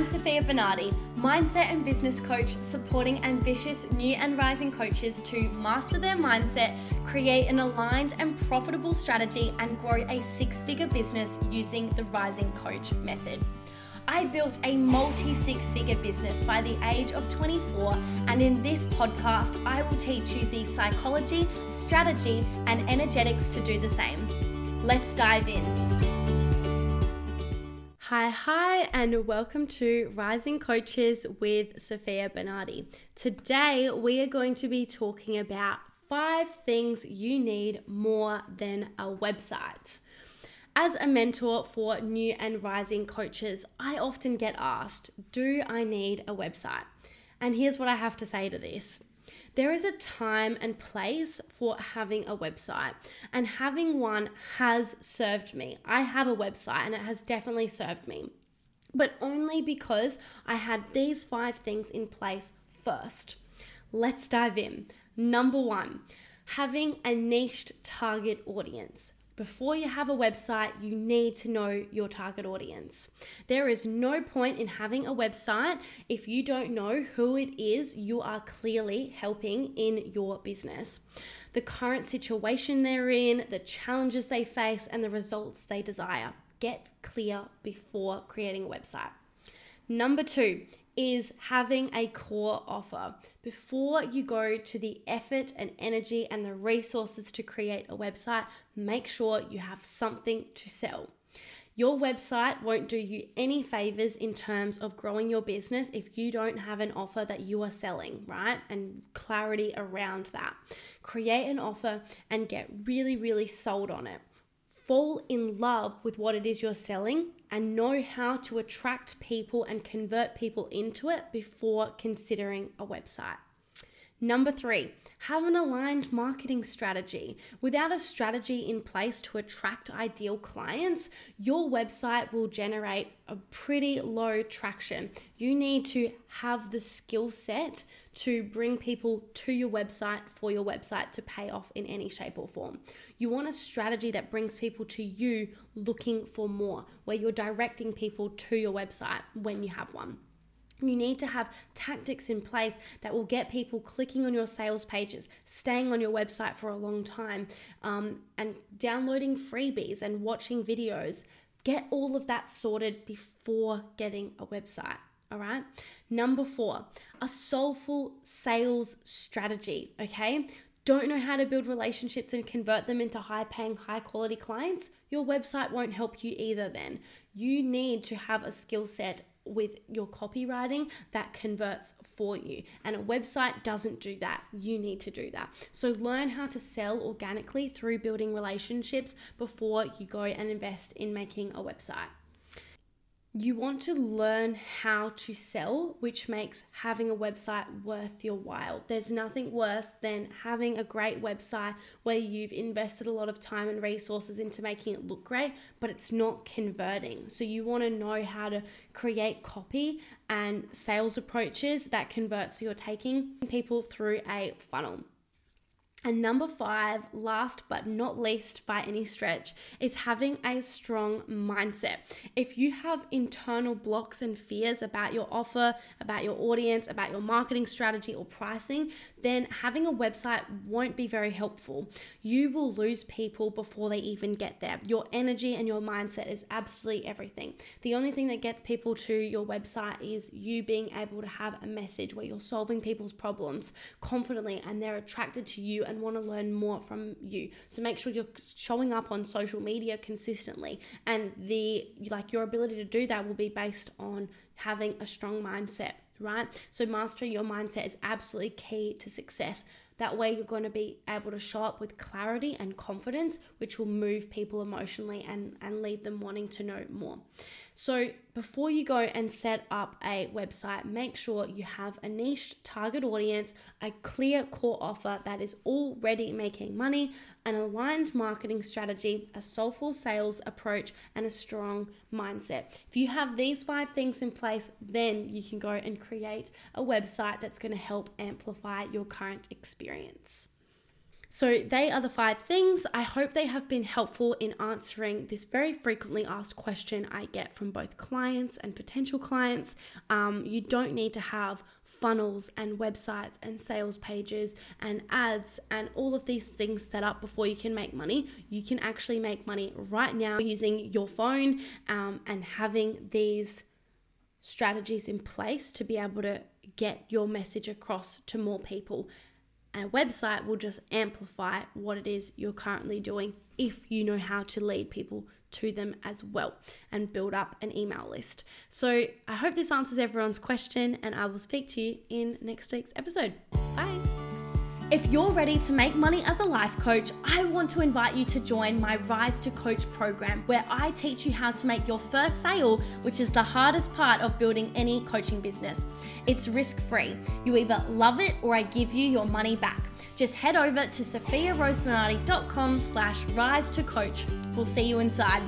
I'm Sophia Bernardi, mindset and business coach, supporting ambitious new and rising coaches to master their mindset, create an aligned and profitable strategy, and grow a six figure business using the Rising Coach method. I built a multi six figure business by the age of 24, and in this podcast, I will teach you the psychology, strategy, and energetics to do the same. Let's dive in. Hi, hi, and welcome to Rising Coaches with Sophia Bernardi. Today, we are going to be talking about five things you need more than a website. As a mentor for new and rising coaches, I often get asked, Do I need a website? And here's what I have to say to this there is a time and place for having a website, and having one has served me. I have a website, and it has definitely served me, but only because I had these five things in place first. Let's dive in. Number one, having a niched target audience. Before you have a website, you need to know your target audience. There is no point in having a website if you don't know who it is you are clearly helping in your business. The current situation they're in, the challenges they face, and the results they desire. Get clear before creating a website. Number two, is having a core offer. Before you go to the effort and energy and the resources to create a website, make sure you have something to sell. Your website won't do you any favors in terms of growing your business if you don't have an offer that you are selling, right? And clarity around that. Create an offer and get really, really sold on it fall in love with what it is you're selling and know how to attract people and convert people into it before considering a website. Number three, have an aligned marketing strategy. Without a strategy in place to attract ideal clients, your website will generate a pretty low traction. You need to have the skill set to bring people to your website for your website to pay off in any shape or form. You want a strategy that brings people to you looking for more, where you're directing people to your website when you have one. You need to have tactics in place that will get people clicking on your sales pages, staying on your website for a long time, um, and downloading freebies and watching videos. Get all of that sorted before getting a website. All right. Number four, a soulful sales strategy. Okay. Don't know how to build relationships and convert them into high paying, high quality clients? Your website won't help you either, then. You need to have a skill set with your copywriting that converts for you. And a website doesn't do that. You need to do that. So learn how to sell organically through building relationships before you go and invest in making a website you want to learn how to sell, which makes having a website worth your while. There's nothing worse than having a great website where you've invested a lot of time and resources into making it look great, but it's not converting. So, you want to know how to create copy and sales approaches that convert. So, you're taking people through a funnel. And number five, last but not least by any stretch, is having a strong mindset. If you have internal blocks and fears about your offer, about your audience, about your marketing strategy or pricing, then having a website won't be very helpful. You will lose people before they even get there. Your energy and your mindset is absolutely everything. The only thing that gets people to your website is you being able to have a message where you're solving people's problems confidently and they're attracted to you and want to learn more from you. So make sure you're showing up on social media consistently and the like your ability to do that will be based on having a strong mindset, right? So mastering your mindset is absolutely key to success. That way, you're going to be able to show up with clarity and confidence, which will move people emotionally and, and lead them wanting to know more. So, before you go and set up a website, make sure you have a niche target audience, a clear core offer that is already making money, an aligned marketing strategy, a soulful sales approach, and a strong mindset. If you have these five things in place, then you can go and create a website that's going to help amplify your current experience. So, they are the five things. I hope they have been helpful in answering this very frequently asked question I get from both clients and potential clients. Um, you don't need to have funnels and websites and sales pages and ads and all of these things set up before you can make money. You can actually make money right now using your phone um, and having these strategies in place to be able to get your message across to more people. And a website will just amplify what it is you're currently doing if you know how to lead people to them as well and build up an email list. So I hope this answers everyone's question, and I will speak to you in next week's episode. Bye. If you're ready to make money as a life coach, I want to invite you to join my Rise to Coach program, where I teach you how to make your first sale, which is the hardest part of building any coaching business. It's risk free. You either love it or I give you your money back. Just head over to sophiarosebernardi.com slash rise to coach. We'll see you inside.